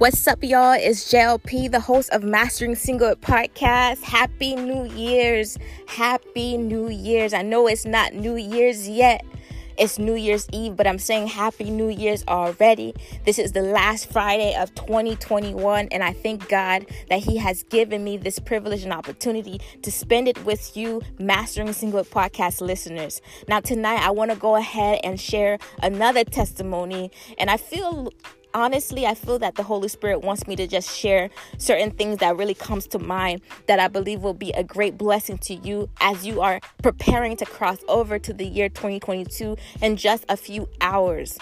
What's up, y'all? It's JLP, the host of Mastering Single Podcast. Happy New Year's! Happy New Year's! I know it's not New Year's yet. It's New Year's Eve, but I'm saying Happy New Year's already. This is the last Friday of 2021, and I thank God that He has given me this privilege and opportunity to spend it with you, Mastering Single Podcast listeners. Now, tonight, I want to go ahead and share another testimony, and I feel honestly i feel that the holy spirit wants me to just share certain things that really comes to mind that i believe will be a great blessing to you as you are preparing to cross over to the year 2022 in just a few hours.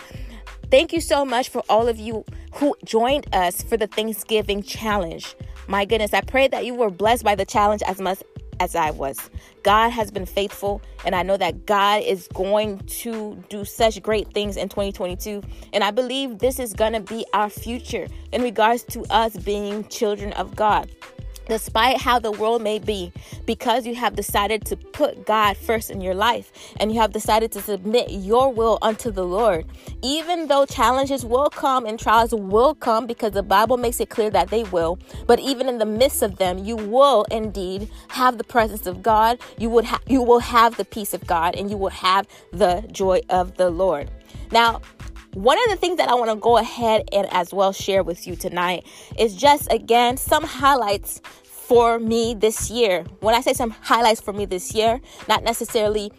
Thank you so much for all of you who joined us for the thanksgiving challenge. My goodness i pray that you were blessed by the challenge as much as I was. God has been faithful, and I know that God is going to do such great things in 2022. And I believe this is going to be our future in regards to us being children of God despite how the world may be, because you have decided to put God first in your life and you have decided to submit your will unto the Lord. Even though challenges will come and trials will come, because the Bible makes it clear that they will, but even in the midst of them, you will indeed have the presence of God. You would ha- you will have the peace of God, and you will have the joy of the Lord. Now, one of the things that I want to go ahead and as well share with you tonight is just again some highlights for me this year. When I say some highlights for me this year, not necessarily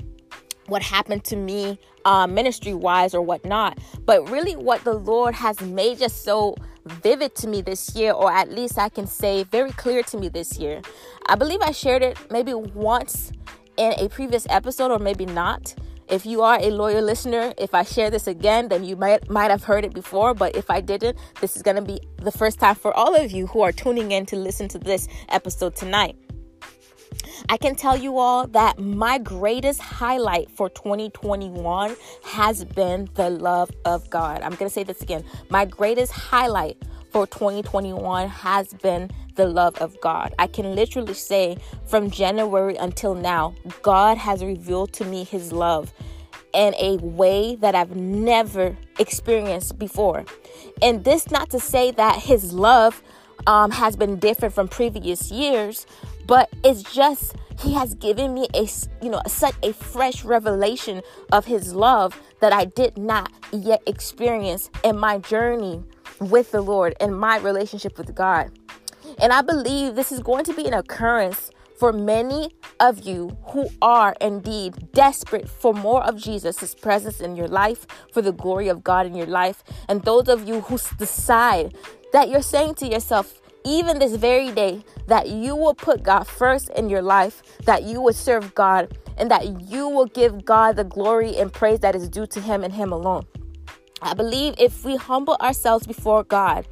what happened to me uh, ministry wise or whatnot, but really what the Lord has made just so vivid to me this year, or at least I can say very clear to me this year. I believe I shared it maybe once in a previous episode, or maybe not. If you are a loyal listener, if I share this again, then you might might have heard it before, but if I didn't, this is going to be the first time for all of you who are tuning in to listen to this episode tonight. I can tell you all that my greatest highlight for 2021 has been the love of God. I'm going to say this again. My greatest highlight for 2021 has been the love of God. I can literally say from January until now, God has revealed to me his love in a way that I've never experienced before. And this not to say that his love um, has been different from previous years, but it's just he has given me a you know such a fresh revelation of his love that I did not yet experience in my journey with the Lord and my relationship with God. And I believe this is going to be an occurrence for many of you who are indeed desperate for more of Jesus' presence in your life, for the glory of God in your life, and those of you who decide that you're saying to yourself, even this very day, that you will put God first in your life, that you will serve God, and that you will give God the glory and praise that is due to Him and Him alone. I believe if we humble ourselves before God,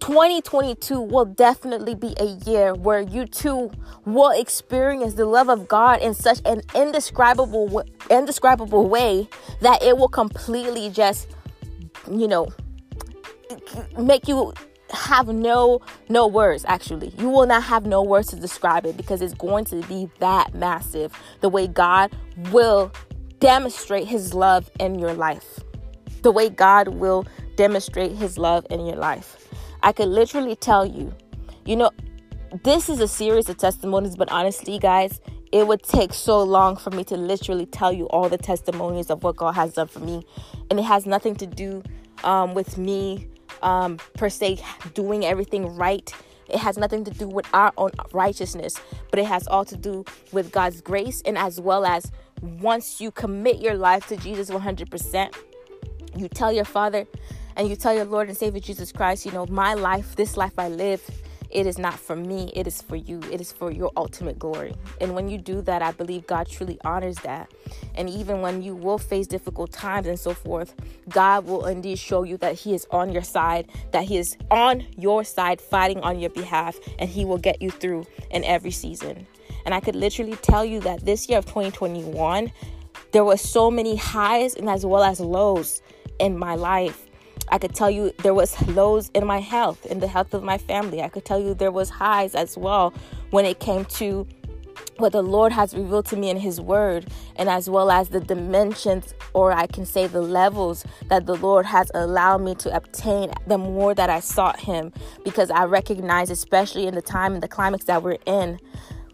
2022 will definitely be a year where you too will experience the love of God in such an indescribable indescribable way that it will completely just you know make you have no no words actually. You will not have no words to describe it because it's going to be that massive the way God will demonstrate his love in your life. The way God will demonstrate his love in your life I could literally tell you, you know, this is a series of testimonies, but honestly, guys, it would take so long for me to literally tell you all the testimonies of what God has done for me. And it has nothing to do um, with me, um, per se, doing everything right. It has nothing to do with our own righteousness, but it has all to do with God's grace. And as well as once you commit your life to Jesus 100%, you tell your Father, and you tell your Lord and Savior Jesus Christ, you know, my life, this life I live, it is not for me, it is for you, it is for your ultimate glory. And when you do that, I believe God truly honors that. And even when you will face difficult times and so forth, God will indeed show you that He is on your side, that He is on your side fighting on your behalf, and He will get you through in every season. And I could literally tell you that this year of 2021, there were so many highs and as well as lows in my life I could tell you there was lows in my health, in the health of my family. I could tell you there was highs as well when it came to what the Lord has revealed to me in His Word, and as well as the dimensions, or I can say the levels that the Lord has allowed me to obtain the more that I sought Him. Because I recognize, especially in the time and the climax that we're in,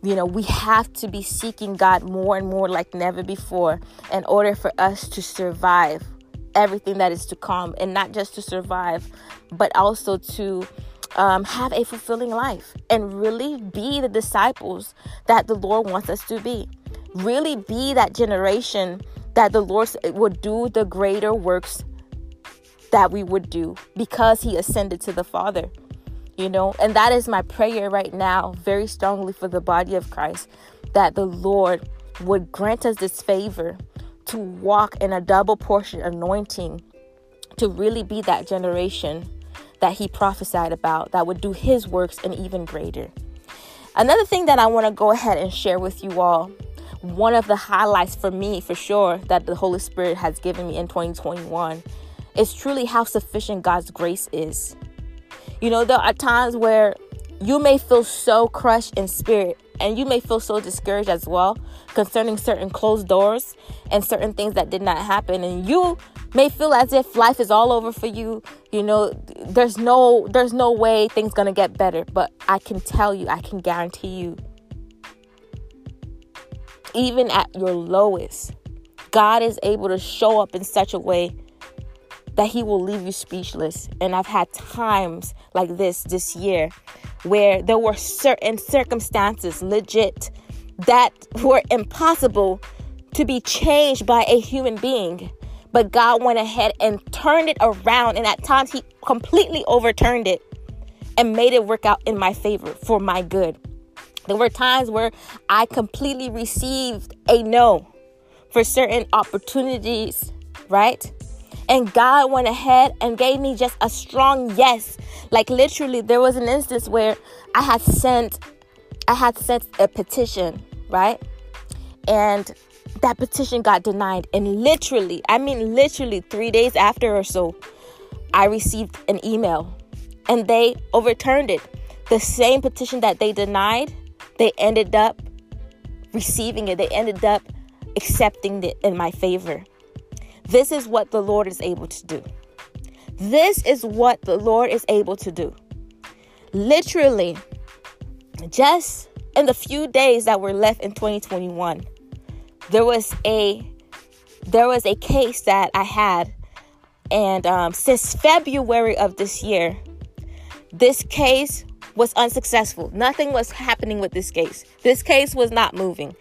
you know, we have to be seeking God more and more like never before in order for us to survive everything that is to come, and not just to survive, but also to um, have a fulfilling life and really be the disciples that the Lord wants us to be. Really be that generation that the Lord would do the greater works that we would do because He ascended to the Father. You know, and that is my prayer right now, very strongly for the body of Christ, that the Lord would grant us this favor to walk in a double portion anointing to really be that generation that he prophesied about that would do his works and even greater. Another thing that I want to go ahead and share with you all, one of the highlights for me for sure that the Holy Spirit has given me in 2021 is truly how sufficient God's grace is. You know, there are times where you may feel so crushed in spirit and you may feel so discouraged as well concerning certain closed doors and certain things that did not happen. And you may feel as if life is all over for you. You know there's no there's no way things gonna get better. But i can tell you i can guarantee you even at your lowest god is able to show up in such a way that he will leave you speechless and i've had times like this this year where there were certain circumstances legit that were impossible to be changed by a human being but God went ahead and turned it around. And at times, He completely overturned it and made it work out in my favor for my good. There were times where I completely received a no for certain opportunities, right? And God went ahead and gave me just a strong yes. Like literally, there was an instance where I had sent, I had sent a petition, right? And that petition got denied. And literally, I mean, literally three days after or so, I received an email and they overturned it. The same petition that they denied, they ended up receiving it. They ended up accepting it in my favor. This is what the Lord is able to do. This is what the Lord is able to do. Literally, just in the few days that were left in 2021, there was a there was a case that I had, and um, since February of this year, this case was unsuccessful. Nothing was happening with this case. This case was not moving.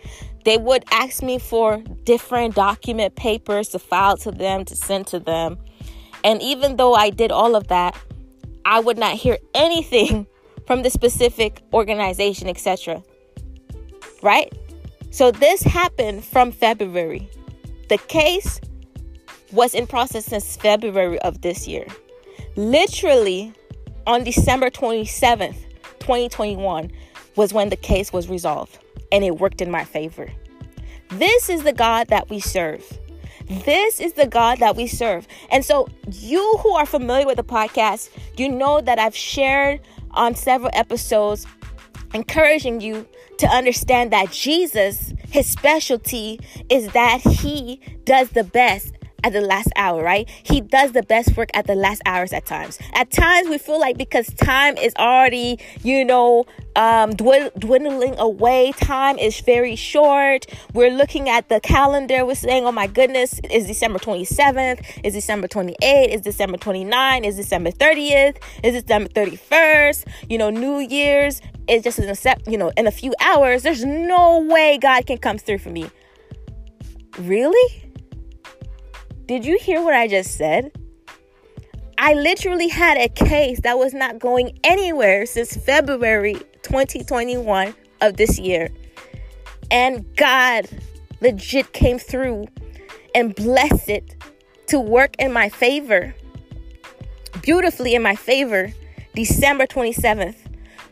They would ask me for different document papers to file to them, to send to them. And even though I did all of that, I would not hear anything from the specific organization, etc. Right? So this happened from February. The case was in process since February of this year. Literally on December 27th, 2021 was when the case was resolved and it worked in my favor. This is the God that we serve. This is the God that we serve. And so, you who are familiar with the podcast, you know that I've shared on several episodes encouraging you to understand that Jesus, his specialty is that he does the best at the last hour, right? He does the best work at the last hours at times. At times we feel like because time is already, you know, um, dwindling away, time is very short. We're looking at the calendar. We're saying, oh my goodness, is December 27th? Is December 28th? Is December 29th? Is December 30th? Is December 31st? You know, New Year's is just you know, in a few hours. There's no way God can come through for me. Really? Did you hear what I just said? I literally had a case that was not going anywhere since February 2021 of this year. And God legit came through and blessed it to work in my favor, beautifully in my favor, December 27th,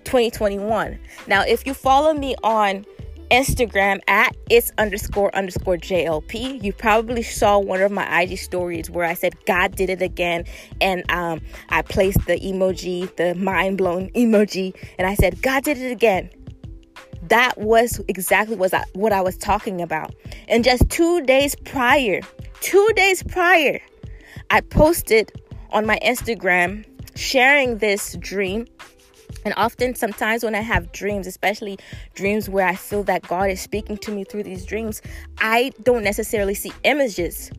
2021. Now, if you follow me on Instagram at it's underscore underscore JLP. You probably saw one of my IG stories where I said God did it again, and um, I placed the emoji, the mind blown emoji, and I said God did it again. that was exactly was what I was talking about. And just two days prior, two days prior, I posted on my Instagram sharing this dream. And often, sometimes when I have dreams, especially dreams where I feel that God is speaking to me through these dreams, I don't necessarily see images.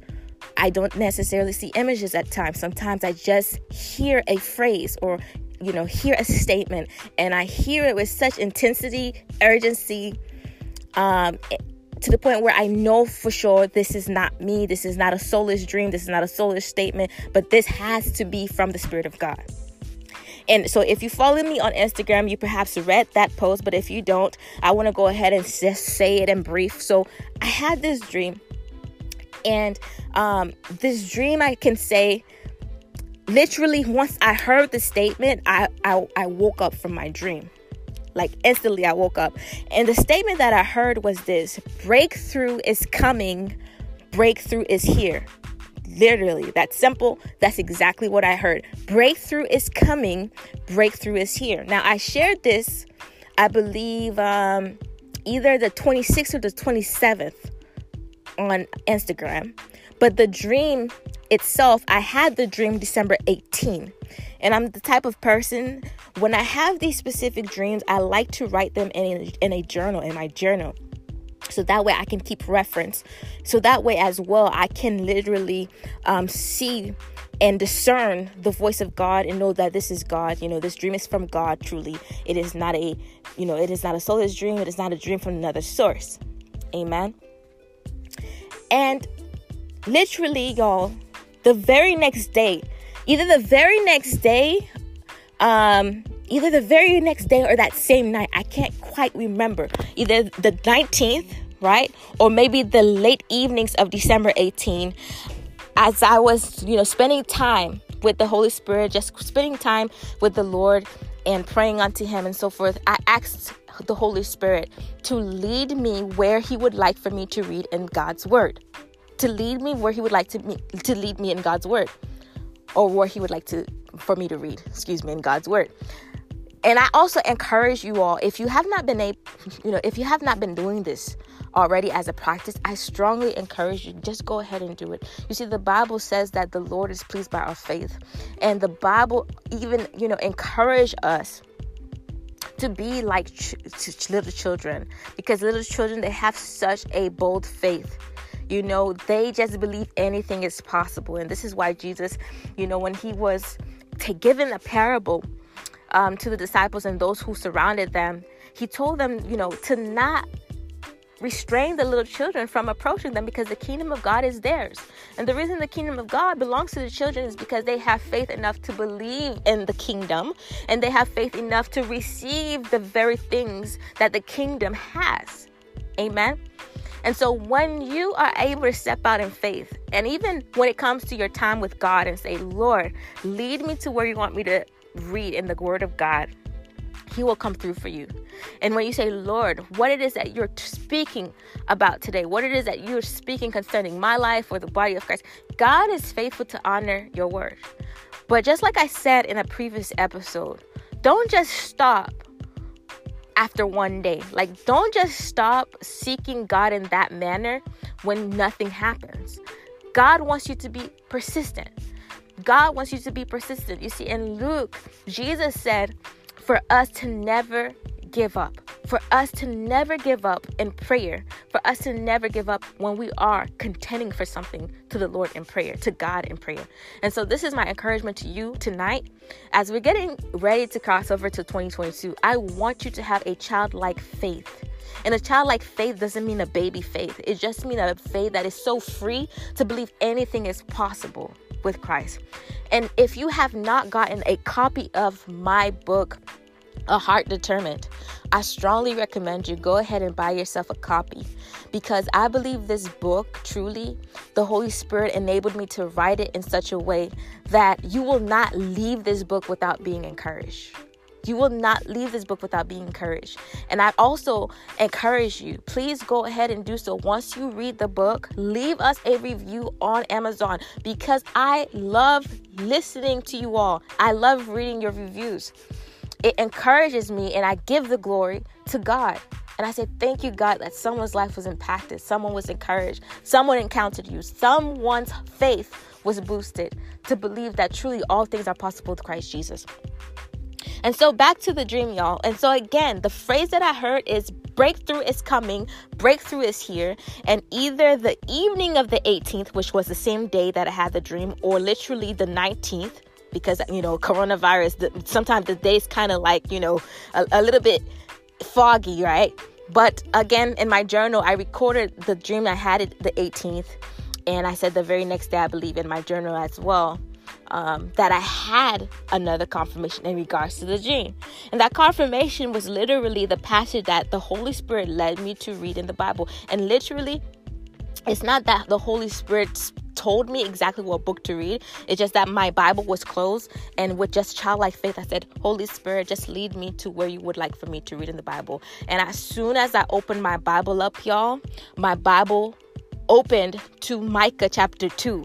I don't necessarily see images at times. Sometimes I just hear a phrase or you know, hear a statement and I hear it with such intensity, urgency, um, to the point where I know for sure this is not me, this is not a soulish dream, this is not a soulish statement, but this has to be from the Spirit of God. And so, if you follow me on Instagram, you perhaps read that post, but if you don't, I want to go ahead and just say it in brief. So, I had this dream, and um, this dream I can say literally once I heard the statement, I, I, I woke up from my dream. Like instantly, I woke up. And the statement that I heard was this breakthrough is coming, breakthrough is here. Literally, that simple. That's exactly what I heard. Breakthrough is coming, breakthrough is here. Now, I shared this, I believe, um, either the 26th or the 27th on Instagram. But the dream itself, I had the dream December 18. And I'm the type of person, when I have these specific dreams, I like to write them in a, in a journal, in my journal. So that way I can keep reference. So that way as well, I can literally um, see and discern the voice of God and know that this is God. You know, this dream is from God truly. It is not a, you know, it is not a soulish dream. It is not a dream from another source. Amen. And literally, y'all, the very next day, either the very next day, um, either the very next day or that same night, I can't quite remember. Either the 19th, right? Or maybe the late evenings of December 18, as I was, you know, spending time with the Holy Spirit, just spending time with the Lord and praying unto Him and so forth, I asked the Holy Spirit to lead me where He would like for me to read in God's Word to lead me where he would like to me to lead me in God's word or where he would like to for me to read, excuse me, in God's word. And I also encourage you all if you have not been able, you know, if you have not been doing this already as a practice, I strongly encourage you just go ahead and do it. You see the Bible says that the Lord is pleased by our faith. And the Bible even, you know, encourage us to be like ch- little children because little children they have such a bold faith you know, they just believe anything is possible. And this is why Jesus, you know, when he was t- given a parable um, to the disciples and those who surrounded them, he told them, you know, to not restrain the little children from approaching them because the kingdom of God is theirs. And the reason the kingdom of God belongs to the children is because they have faith enough to believe in the kingdom and they have faith enough to receive the very things that the kingdom has. Amen. And so when you are able to step out in faith, and even when it comes to your time with God and say, Lord, lead me to where you want me to read in the Word of God, He will come through for you. And when you say, Lord, what it is that you're speaking about today, what it is that you're speaking concerning my life or the body of Christ, God is faithful to honor your word. But just like I said in a previous episode, don't just stop after one day. Like, don't just stop seeking God in that manner when nothing happens. God wants you to be persistent. God wants you to be persistent. You see, in Luke, Jesus said for us to never give up, for us to never give up in prayer, for us to never give up when we are contending for something to the Lord in prayer, to God in prayer. And so, this is my encouragement to you tonight. As we're getting ready to cross over to 2022, I want you to have a childlike faith. And a childlike faith doesn't mean a baby faith. It just means a faith that is so free to believe anything is possible with Christ. And if you have not gotten a copy of my book, a heart determined, I strongly recommend you go ahead and buy yourself a copy because I believe this book truly, the Holy Spirit enabled me to write it in such a way that you will not leave this book without being encouraged. You will not leave this book without being encouraged. And I also encourage you, please go ahead and do so. Once you read the book, leave us a review on Amazon because I love listening to you all. I love reading your reviews it encourages me and I give the glory to God. And I said, Thank you, God, that someone's life was impacted, someone was encouraged, someone encountered you, someone's faith was boosted to believe that truly all things are possible with Christ Jesus. And so back to the dream, y'all. And so again, the phrase that I heard is breakthrough is coming, breakthrough is here. And either the evening of the 18th, which was the same day that I had the dream, or literally the 19th, because you know, coronavirus, the, sometimes the day's kind of like, you know, a, a little bit foggy, right? But again, in my journal, I recorded the dream I had it the 18th. And I said the very next day, I believe in my journal as well um, that I had another confirmation in regards to the dream. And that confirmation was literally the passage that the Holy Spirit led me to read in the Bible. And literally, it's not that the Holy Spirit told me exactly what book to read. It's just that my Bible was closed, and with just childlike faith, I said, Holy Spirit, just lead me to where you would like for me to read in the Bible. And as soon as I opened my Bible up, y'all, my Bible opened to Micah chapter 2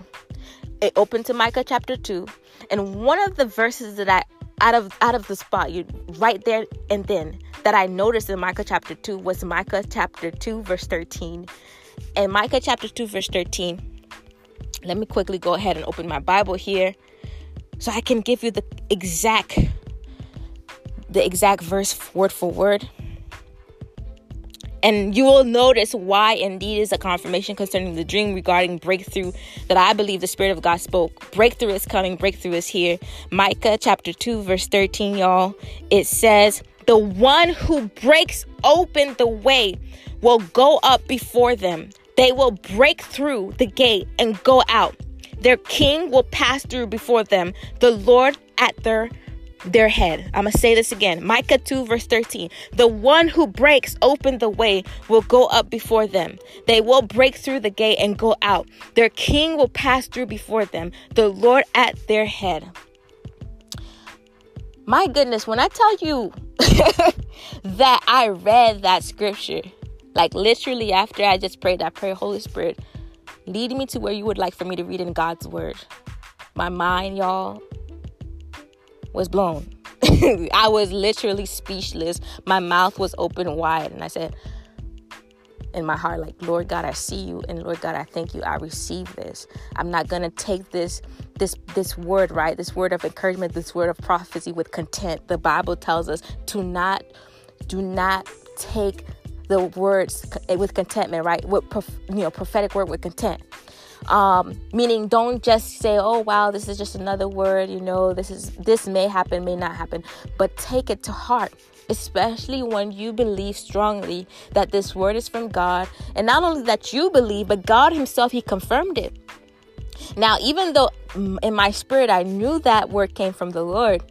it opened to Micah chapter 2 and one of the verses that I out of out of the spot you right there and then that I noticed in Micah chapter 2 was Micah chapter 2 verse 13 and Micah chapter 2 verse 13 let me quickly go ahead and open my Bible here so I can give you the exact the exact verse word for word and you will notice why indeed is a confirmation concerning the dream regarding breakthrough that I believe the Spirit of God spoke. Breakthrough is coming, breakthrough is here. Micah chapter 2, verse 13, y'all. It says, The one who breaks open the way will go up before them. They will break through the gate and go out. Their king will pass through before them, the Lord at their their head. I'm going to say this again. Micah 2, verse 13. The one who breaks open the way will go up before them. They will break through the gate and go out. Their king will pass through before them, the Lord at their head. My goodness, when I tell you that I read that scripture, like literally after I just prayed that prayer, Holy Spirit, lead me to where you would like for me to read in God's word. My mind, y'all, was blown. I was literally speechless. My mouth was open wide. And I said, in my heart, like, Lord God, I see you. And Lord God, I thank you. I receive this. I'm not gonna take this this this word, right? This word of encouragement, this word of prophecy with content. The Bible tells us to not do not take the words with contentment, right? With you know, prophetic word with content um, meaning don't just say oh wow this is just another word you know this is this may happen may not happen but take it to heart especially when you believe strongly that this word is from god. And not only that you believe but god himself he confirmed it. Now even though in my spirit i knew that word came from the lord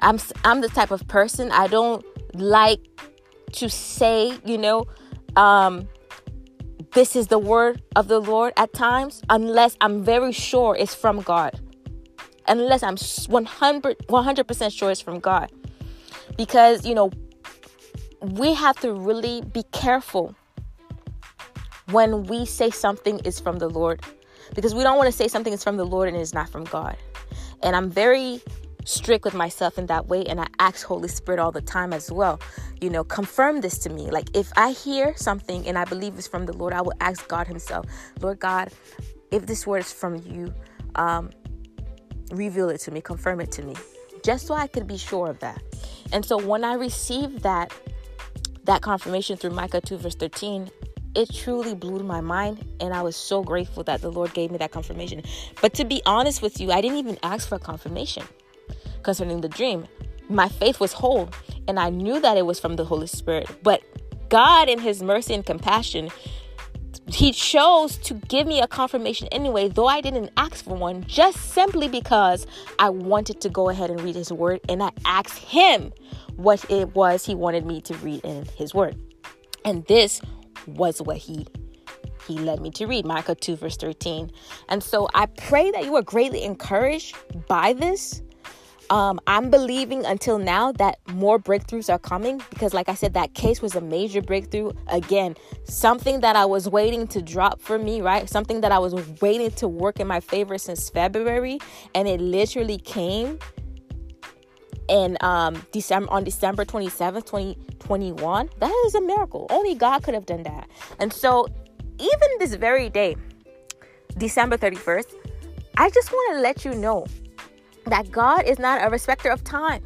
i'm i'm the type of person i don't like to say you know um this is the word of the Lord at times unless I'm very sure it's from God. Unless I'm 100 100% sure it's from God. Because, you know, we have to really be careful when we say something is from the Lord because we don't want to say something is from the Lord and it's not from God. And I'm very strict with myself in that way and I ask Holy Spirit all the time as well. You know, confirm this to me. Like if I hear something and I believe it's from the Lord, I will ask God himself, Lord God, if this word is from you, um, reveal it to me, confirm it to me. Just so I could be sure of that. And so when I received that that confirmation through Micah 2 verse 13, it truly blew my mind and I was so grateful that the Lord gave me that confirmation. But to be honest with you, I didn't even ask for confirmation concerning the dream. My faith was whole, and I knew that it was from the Holy Spirit. But God, in His mercy and compassion, He chose to give me a confirmation anyway, though I didn't ask for one, just simply because I wanted to go ahead and read His Word, and I asked Him what it was He wanted me to read in His Word. And this was what He he led me to read Micah 2 verse 13. And so I pray that you are greatly encouraged by this um, I'm believing until now that more breakthroughs are coming because, like I said, that case was a major breakthrough. Again, something that I was waiting to drop for me, right? Something that I was waiting to work in my favor since February, and it literally came in um December on December 27th, 2021. That is a miracle. Only God could have done that. And so even this very day, December 31st, I just want to let you know that God is not a respecter of time.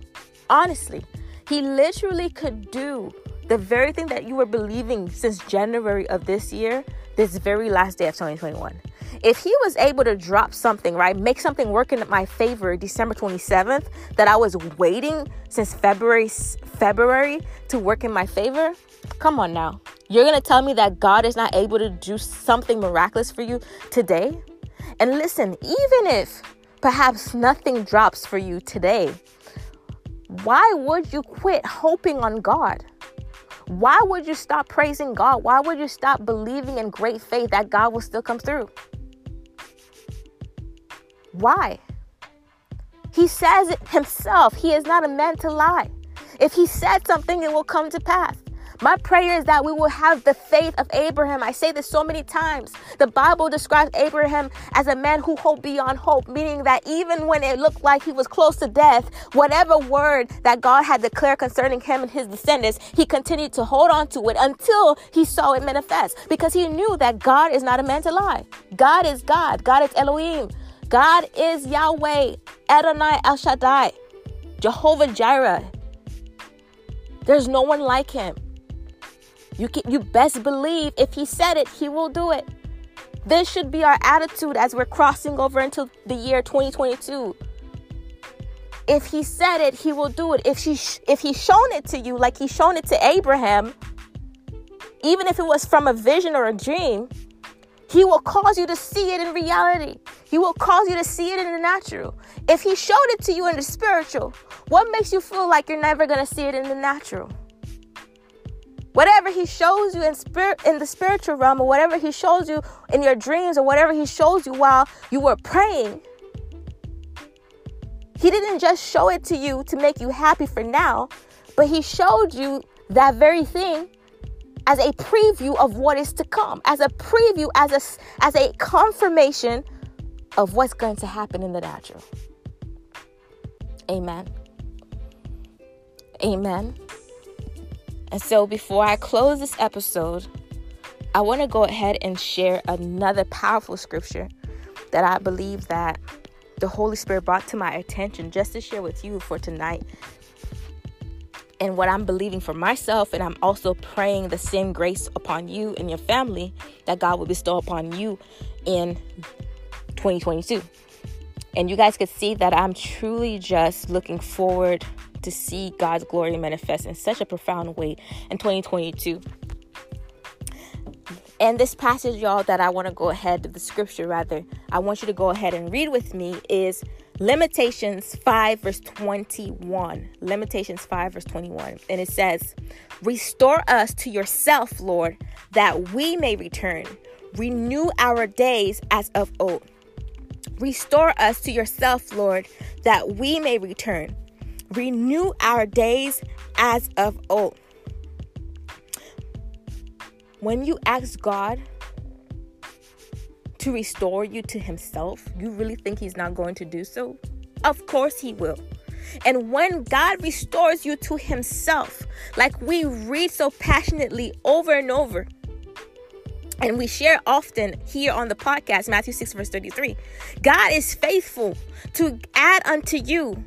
Honestly, He literally could do the very thing that you were believing since January of this year, this very last day of 2021. If he was able to drop something, right, make something work in my favor December 27th that I was waiting since February February to work in my favor, come on now. You're going to tell me that God is not able to do something miraculous for you today? And listen, even if perhaps nothing drops for you today, why would you quit hoping on God? Why would you stop praising God? Why would you stop believing in great faith that God will still come through? Why? He says it himself. He is not a man to lie. If he said something, it will come to pass. My prayer is that we will have the faith of Abraham. I say this so many times. The Bible describes Abraham as a man who hoped beyond hope, meaning that even when it looked like he was close to death, whatever word that God had declared concerning him and his descendants, he continued to hold on to it until he saw it manifest because he knew that God is not a man to lie. God is God, God is Elohim. God is Yahweh, Adonai El Shaddai, Jehovah Jireh. There's no one like him. You can, you best believe if he said it, he will do it. This should be our attitude as we're crossing over into the year 2022. If he said it, he will do it. If he if he's shown it to you like he's shown it to Abraham, even if it was from a vision or a dream, he will cause you to see it in reality. He will cause you to see it in the natural. If He showed it to you in the spiritual, what makes you feel like you're never going to see it in the natural? Whatever He shows you in spirit in the spiritual realm, or whatever He shows you in your dreams, or whatever He shows you while you were praying, He didn't just show it to you to make you happy for now, but He showed you that very thing as a preview of what is to come, as a preview, as a, as a confirmation of what's going to happen in the natural. Amen. Amen. And so before I close this episode, I want to go ahead and share another powerful scripture that I believe that the Holy Spirit brought to my attention just to share with you for tonight and what I'm believing for myself. And I'm also praying the same grace upon you and your family that God will bestow upon you in 2022. And you guys could see that I'm truly just looking forward to see God's glory manifest in such a profound way in 2022. And this passage, y'all, that I want to go ahead, the scripture rather, I want you to go ahead and read with me is Lamentations 5, verse 21. Lamentations 5, verse 21. And it says, Restore us to yourself, Lord, that we may return. Renew our days as of old. Restore us to yourself, Lord, that we may return. Renew our days as of old. When you ask God to restore you to Himself, you really think He's not going to do so? Of course, He will. And when God restores you to Himself, like we read so passionately over and over, and we share often here on the podcast, Matthew 6, verse 33. God is faithful to add unto you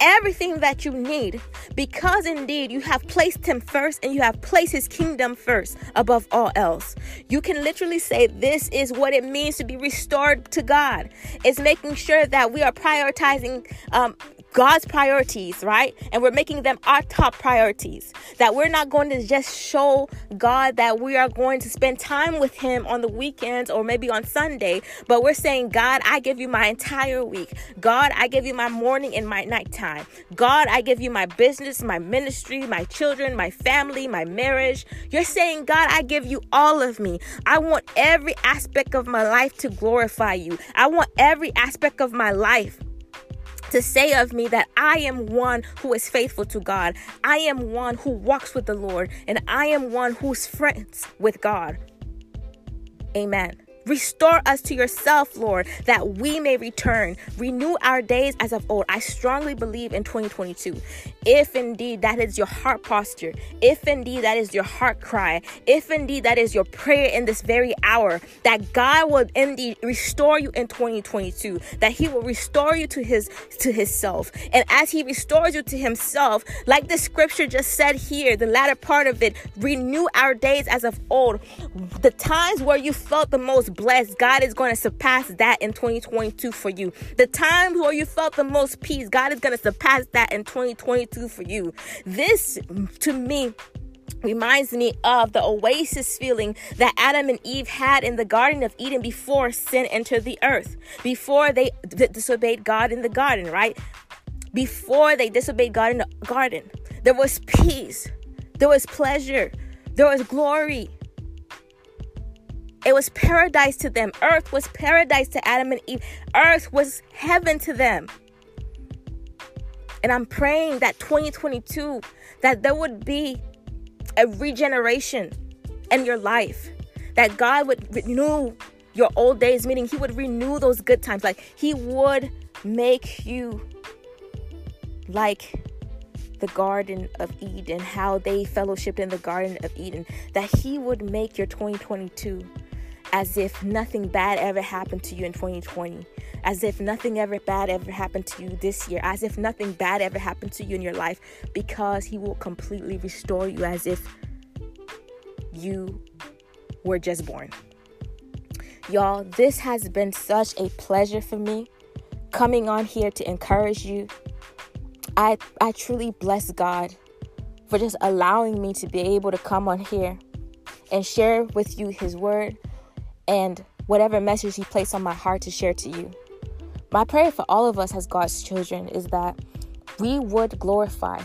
everything that you need because indeed you have placed Him first and you have placed His kingdom first above all else. You can literally say, This is what it means to be restored to God. It's making sure that we are prioritizing um, God's priorities, right? And we're making them our top priorities. That we're not going to just show God that we are going to spend time with Him on the weekends or maybe on Sunday, but we're saying, God, I give you my entire week. God, I give you my morning and my nighttime. God, I give you my business, my ministry, my children, my family, my marriage. You're saying, God, I give you all of me. I want every aspect of my life to glorify you. I want every aspect of my life to say of me that I am one who is faithful to God. I am one who walks with the Lord, and I am one who's friends with God. Amen. Restore us to yourself, Lord, that we may return. Renew our days as of old. I strongly believe in 2022. If indeed that is your heart posture, if indeed that is your heart cry, if indeed that is your prayer in this very hour, that God will indeed restore you in 2022, that He will restore you to His to His self. And as He restores you to Himself, like the scripture just said here, the latter part of it, renew our days as of old. The times where you felt the most blessed, God is going to surpass that in 2022 for you. The times where you felt the most peace, God is going to surpass that in 2022 for you. This, to me, reminds me of the oasis feeling that Adam and Eve had in the Garden of Eden before sin entered the earth, before they d- disobeyed God in the garden, right? Before they disobeyed God in the garden, there was peace, there was pleasure, there was glory. It was paradise to them. Earth was paradise to Adam and Eve. Earth was heaven to them. And I'm praying that 2022 that there would be a regeneration in your life. That God would renew your old days, meaning He would renew those good times. Like He would make you like the Garden of Eden, how they fellowshiped in the Garden of Eden. That He would make your 2022 as if nothing bad ever happened to you in 2020, as if nothing ever bad ever happened to you this year, as if nothing bad ever happened to you in your life, because He will completely restore you as if you were just born. Y'all, this has been such a pleasure for me coming on here to encourage you. I I truly bless God for just allowing me to be able to come on here and share with you his word and whatever message He placed on my heart to share to you. My prayer for all of us as God's children is that we would glorify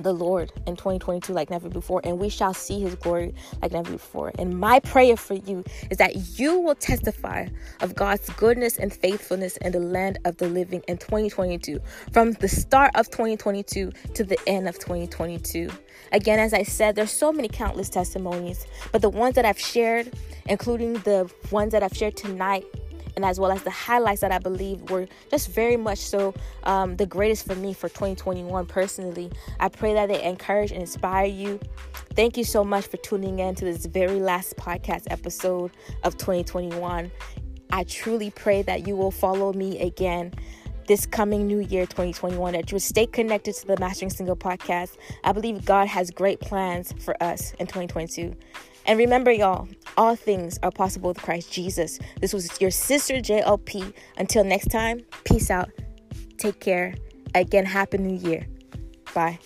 the Lord in 2022 like never before, and we shall see his glory like never before. And my prayer for you is that you will testify of God's goodness and faithfulness in the land of the living in 2022, from the start of 2022 to the end of 2022. Again, as I said, there's so many countless testimonies, but the ones that I've shared, including the ones that I've shared tonight, and as well as the highlights that I believe were just very much so um, the greatest for me for 2021 personally. I pray that they encourage and inspire you. Thank you so much for tuning in to this very last podcast episode of 2021. I truly pray that you will follow me again this coming new year 2021 that you stay connected to the Mastering Single podcast. I believe God has great plans for us in 2022. And remember, y'all, all things are possible with Christ Jesus. This was your sister JLP. Until next time, peace out. Take care. Again, Happy New Year. Bye.